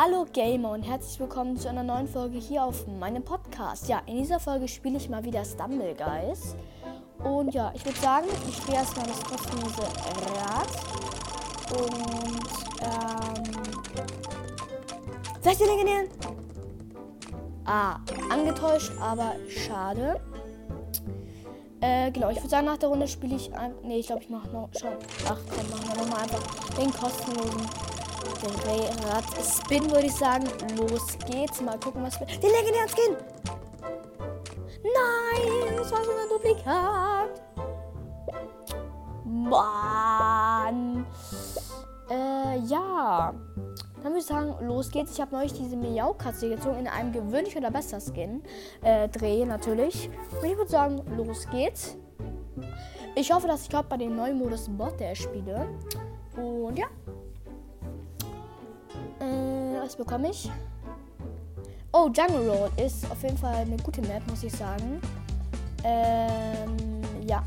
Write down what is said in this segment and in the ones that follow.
Hallo Gamer und herzlich willkommen zu einer neuen Folge hier auf meinem Podcast. Ja, in dieser Folge spiele ich mal wieder Stumble Guys. Und ja, ich würde sagen, ich spiele erstmal das kostenlose Rad. Und, ähm. Vielleicht den legendären? Ah, angetäuscht, aber schade. Äh, genau, ich würde sagen, nach der Runde spiele ich. Nee, ich glaube, ich mache noch schon. Ach komm, machen wir nochmal einfach den kostenlosen den Rad Spin, würde ich sagen. Los geht's. Mal gucken, was wir. Den legendären Skin! Nein, das war so ein Duplikat. Mann. Äh, ja. Dann würde ich sagen, los geht's. Ich habe neulich diese Miau-Katze gezogen in einem gewöhnlichen oder besser Skin. Äh, Dreh natürlich. Und ich würde sagen, los geht's. Ich hoffe, dass ich gerade bei dem neuen Modus Bot der spiele. Und ja. Was bekomme ich? Oh, Jungle Road ist auf jeden Fall eine gute Map, muss ich sagen. Ähm, ja.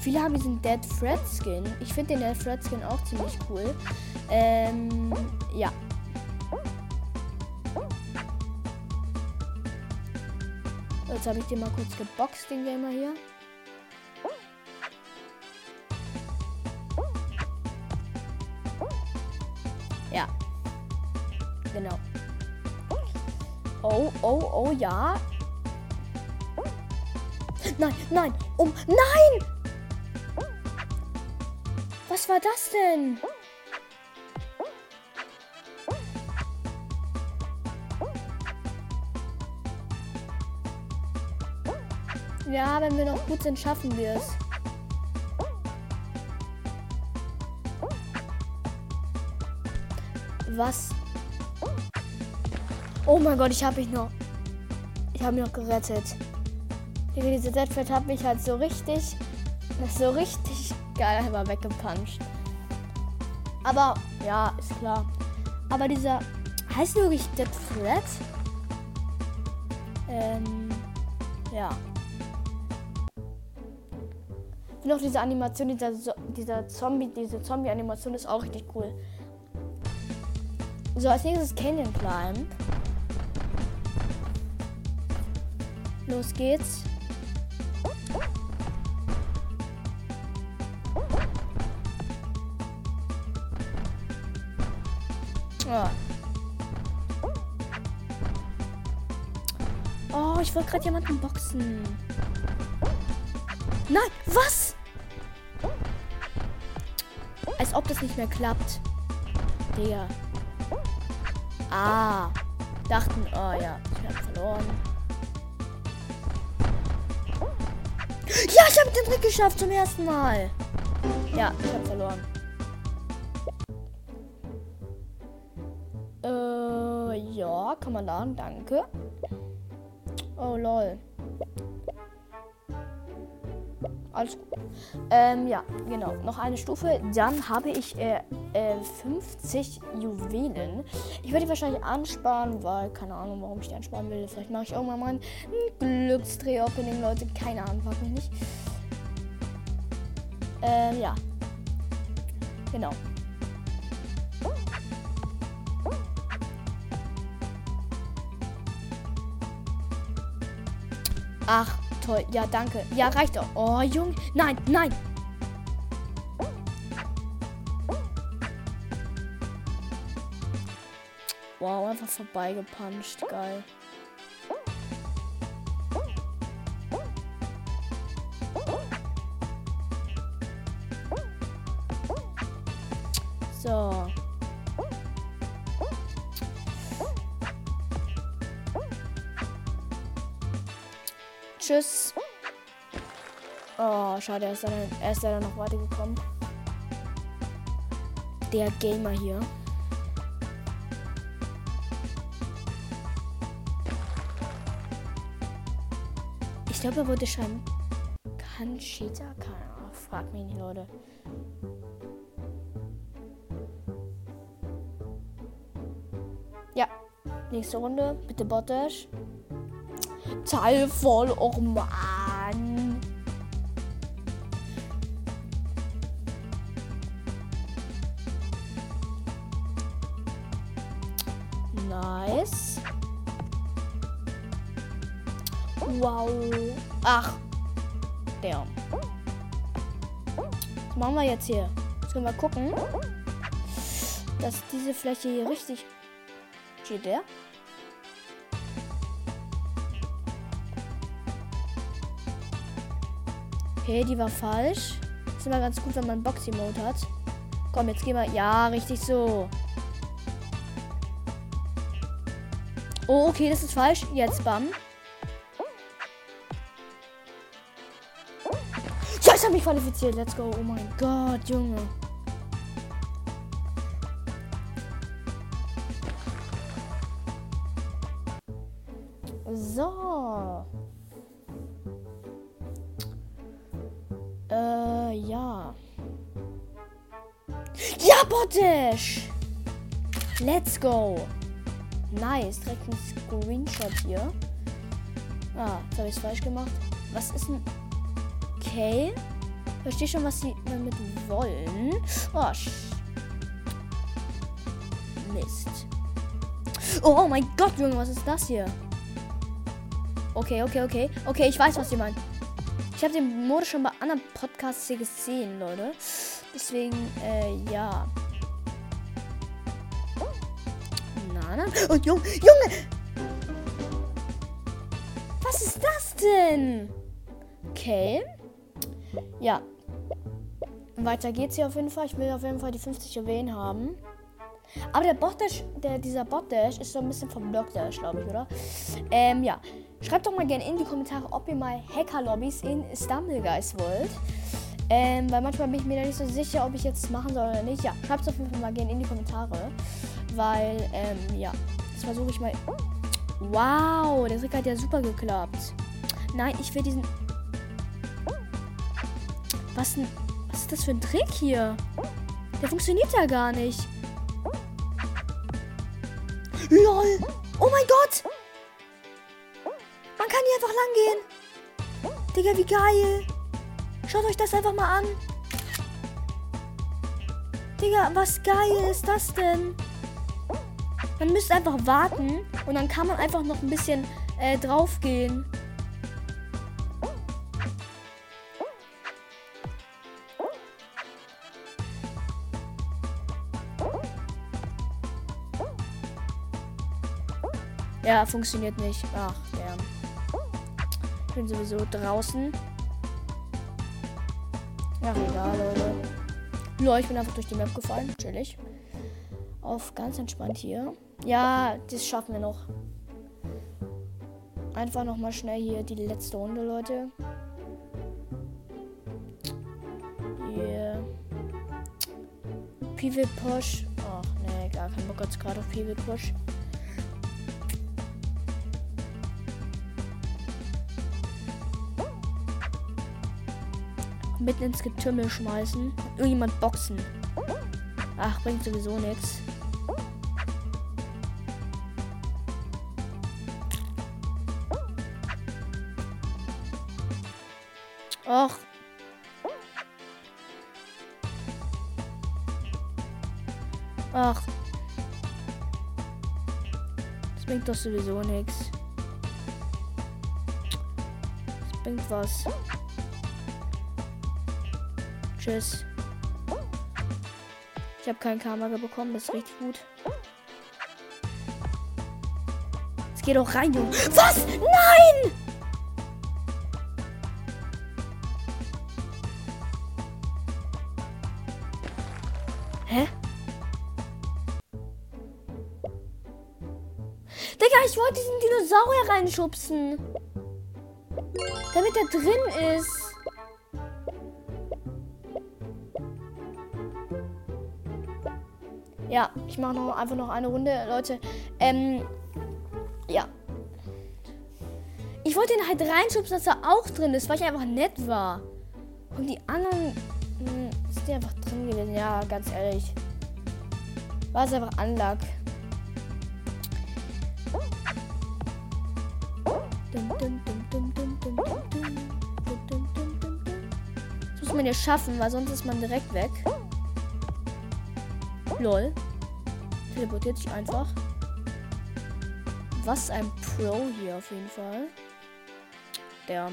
Viele haben diesen Dead Fred Skin. Ich finde den Dead Fred Skin auch ziemlich cool. Ähm, ja. Jetzt habe ich den mal kurz geboxt, den Gamer hier. Oh, oh, ja. Nein, nein, um, nein! Was war das denn? Ja, wenn wir noch gut sind, schaffen wir es. Was? Oh mein Gott, ich habe mich noch. Ich habe mich noch gerettet. Diese Deadfett hat mich halt so richtig. So richtig geil einfach weggepuncht. Aber, ja, ist klar. Aber dieser. Heißt der wirklich Dead Threat? Ähm. Ja. Finde auch diese Animation, dieser, dieser Zombie, diese Zombie-Animation ist auch richtig cool. So, als nächstes Canyon Climb. Los geht's. Ja. Oh, ich wollte gerade jemanden boxen. Nein, was? Als ob das nicht mehr klappt. Digga. Ah. Dachten, oh ja, ich habe verloren. Ja, ich habe den Trick geschafft zum ersten Mal. Ja, ich habe verloren. Äh, ja, kann man da, danke. Oh, lol. Alles gut. Ähm, ja, genau. Noch eine Stufe. Dann habe ich äh, äh, 50 Juwelen. Ich werde die wahrscheinlich ansparen, weil keine Ahnung, warum ich die ansparen will. Vielleicht mache ich irgendwann mal ein Glücksdreh-Opening, Leute. Keine Ahnung, mich nicht. Ähm, ja. Genau. Ach, toll. Ja, danke. Ja, reicht doch. Oh, Junge. Nein, nein. Wow, einfach vorbeigepuncht. Geil. Tschüss. Oh, schade, er ist, dann, er ist leider noch weitergekommen. Der Gamer hier. Ich glaube, er wurde schon Kanchita. Keine Ahnung. Frag mich nicht, Leute. Ja. Nächste Runde. Bitte Bottash. Teil voll. Oh Mann. Nice. Wow. Ach. Damn. Was machen wir jetzt hier? Jetzt können wir gucken, dass diese Fläche hier richtig... Steht der? Okay, die war falsch. Ist immer ganz gut, wenn man Boxy-Mode hat. Komm, jetzt gehen wir. Ja, richtig so. Oh, okay, das ist falsch. Jetzt bam. Ja, ich habe mich qualifiziert. Let's go. Oh mein Gott, Junge. So. Äh, ja. Ja, Bottisch! Let's go. Nice. Direkt ein Screenshot hier. Ah, jetzt habe ich es falsch gemacht. Was ist ein Okay. Verstehe schon, was sie damit wollen. Oh, Mist. Oh, oh mein Gott, Junge, was ist das hier? Okay, okay, okay. Okay, ich weiß, was sie meinen. Ich habe den Modus schon bei anderen Podcasts hier gesehen, Leute. Deswegen, äh, ja. Na, na. Oh, Junge, Junge! Was ist das denn? Okay. Ja. Weiter geht's hier auf jeden Fall. Ich will auf jeden Fall die 50 Juwelen haben. Aber der Botdash, der, dieser Botdash ist so ein bisschen vom Blockdash, glaube ich, oder? Ähm, ja. Schreibt doch mal gerne in die Kommentare, ob ihr mal Hacker-Lobbys in Stumblegeist wollt. Ähm, weil manchmal bin ich mir da nicht so sicher, ob ich jetzt machen soll oder nicht. Ja, schreibt es auf jeden Fall mal gerne in die Kommentare. Weil, ähm, ja. Jetzt versuche ich mal. Wow, der Trick hat ja super geklappt. Nein, ich will diesen was, denn, was ist das für ein Trick hier? Der funktioniert ja gar nicht. LOL. Oh mein Gott. Kann hier einfach lang gehen. Digga, wie geil. Schaut euch das einfach mal an. Digga, was geil ist das denn? Man müsste einfach warten und dann kann man einfach noch ein bisschen äh, draufgehen. Ja, funktioniert nicht. Ach, der. Ich bin sowieso draußen. Ja, egal, Leute. Nur, ich bin einfach durch die Map gefallen. Chillig. Auf ganz entspannt hier. Ja, das schaffen wir noch. Einfach noch mal schnell hier die letzte Runde, Leute. Hier. Pivot Push. Ach, nee, gar kein Bock jetzt gerade auf Pivot Push. Mitten ins Getümmel schmeißen. Irgendjemand boxen. Ach, bringt sowieso nichts. Och. Ach. Das bringt doch sowieso nichts. Das bringt was. Tschüss. Ich habe kein Karma bekommen, das ist richtig gut. Es geht auch rein, Junge. Was? Nein! Hä? Digga, ich wollte diesen Dinosaurier reinschubsen. Damit er drin ist. Ja, ich mache noch einfach noch eine Runde, Leute. Ähm, ja. Ich wollte ihn halt reinschubsen, dass er auch drin ist, weil ich einfach nett war. Und die anderen mh, hm, sind einfach drin gewesen. Ja, ganz ehrlich. War es einfach Anlag. Das muss man ja schaffen, weil sonst ist man direkt weg. Lol. Teleportiert sich einfach. was ein Pro hier auf jeden Fall. Der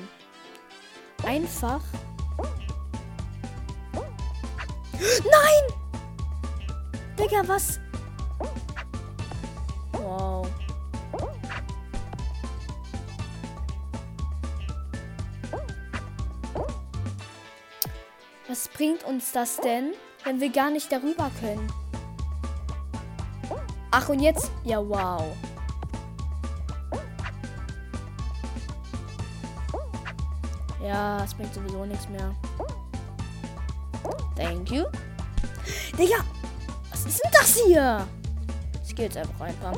einfach. Nein! Digga, was? Wow. Was bringt uns das denn, wenn wir gar nicht darüber können? Ach, und jetzt? Ja, wow. Ja, es bringt sowieso nichts mehr. Thank you. Digga, was ist denn das hier? Ich gehe jetzt einfach rein, komm.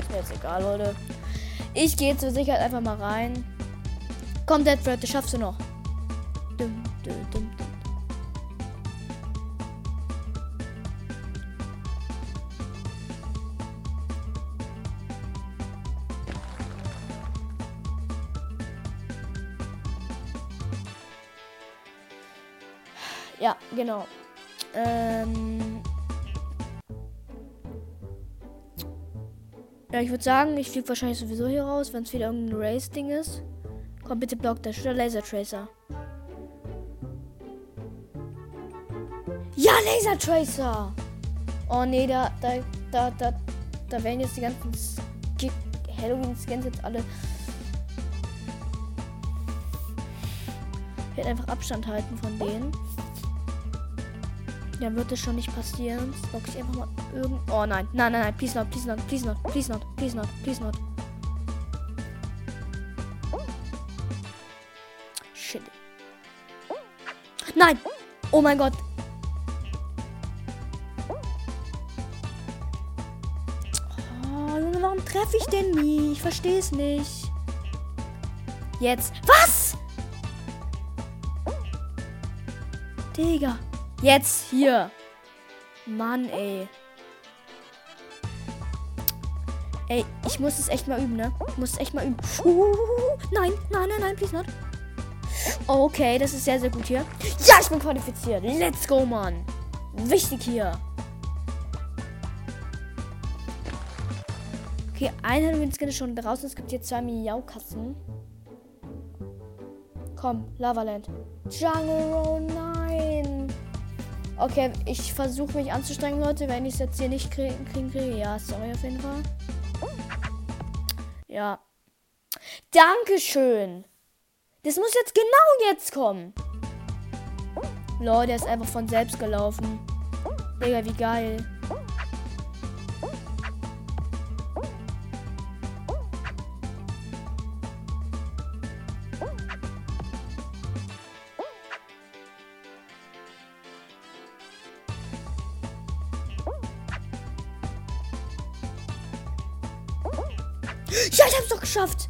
Ist mir jetzt egal, Leute. Ich gehe zur Sicherheit einfach mal rein. Komm, Deadfred, das schaffst du noch. Dum, dum, dum, Ja, genau. Ähm ja, ich würde sagen, ich fliege wahrscheinlich sowieso hier raus, wenn es wieder irgendein Race-Ding ist. Komm, bitte Block Dash oder Laser Tracer. Ja, Laser Tracer! Oh nee, da, da, da, da, da werden jetzt die ganzen Halloween-Skins jetzt alle. Ich werde einfach Abstand halten von denen. Dann wird es schon nicht passieren. Lock ich einfach mal irgend. Oh nein. Nein, nein, nein. Please not, please not, please not, please not, please not, please not. Shit. Nein! Oh mein Gott. Oh, Junge, warum treffe ich denn nie? Ich verstehe es nicht. Jetzt. Was? Digga. Jetzt hier. Mann, ey. Ey, ich muss es echt mal üben, ne? Ich muss es echt mal üben. Uh, nein, nein, nein, nein, please not. Okay, das ist sehr, sehr gut hier. Ja, ich bin qualifiziert. Let's go, Mann. Wichtig hier. Okay, ein Halloween-Skin ist schon draußen. Es gibt hier zwei Miau-Kassen. Komm, Lavaland. Jungle, oh nein. Okay, ich versuche mich anzustrengen, Leute. Wenn ich es jetzt hier nicht kriegen kriege, ja, sorry auf jeden Fall. Ja. Dankeschön. Das muss jetzt genau jetzt kommen. Leute, der ist einfach von selbst gelaufen. Digga, wie geil. Ja, ich hab's doch geschafft.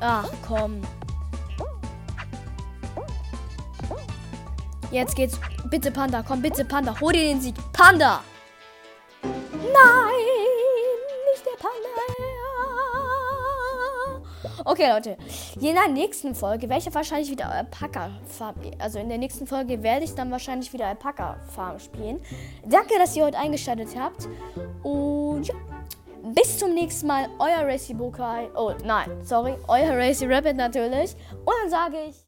Ach, komm. Jetzt geht's. Bitte Panda, komm, bitte Panda. Hol dir den Sieg. Panda! Nein, nicht der Panda. Okay, Leute. In der nächsten Folge werde ich wahrscheinlich wieder Alpaka Farm. Also in der nächsten Folge werde ich dann wahrscheinlich wieder Alpaka Farm spielen. Danke, dass ihr heute eingeschaltet habt. Und ja. Bis zum nächsten Mal, euer Racy Bokai. Oh, nein, sorry, euer Racy Rabbit natürlich. Und dann sage ich.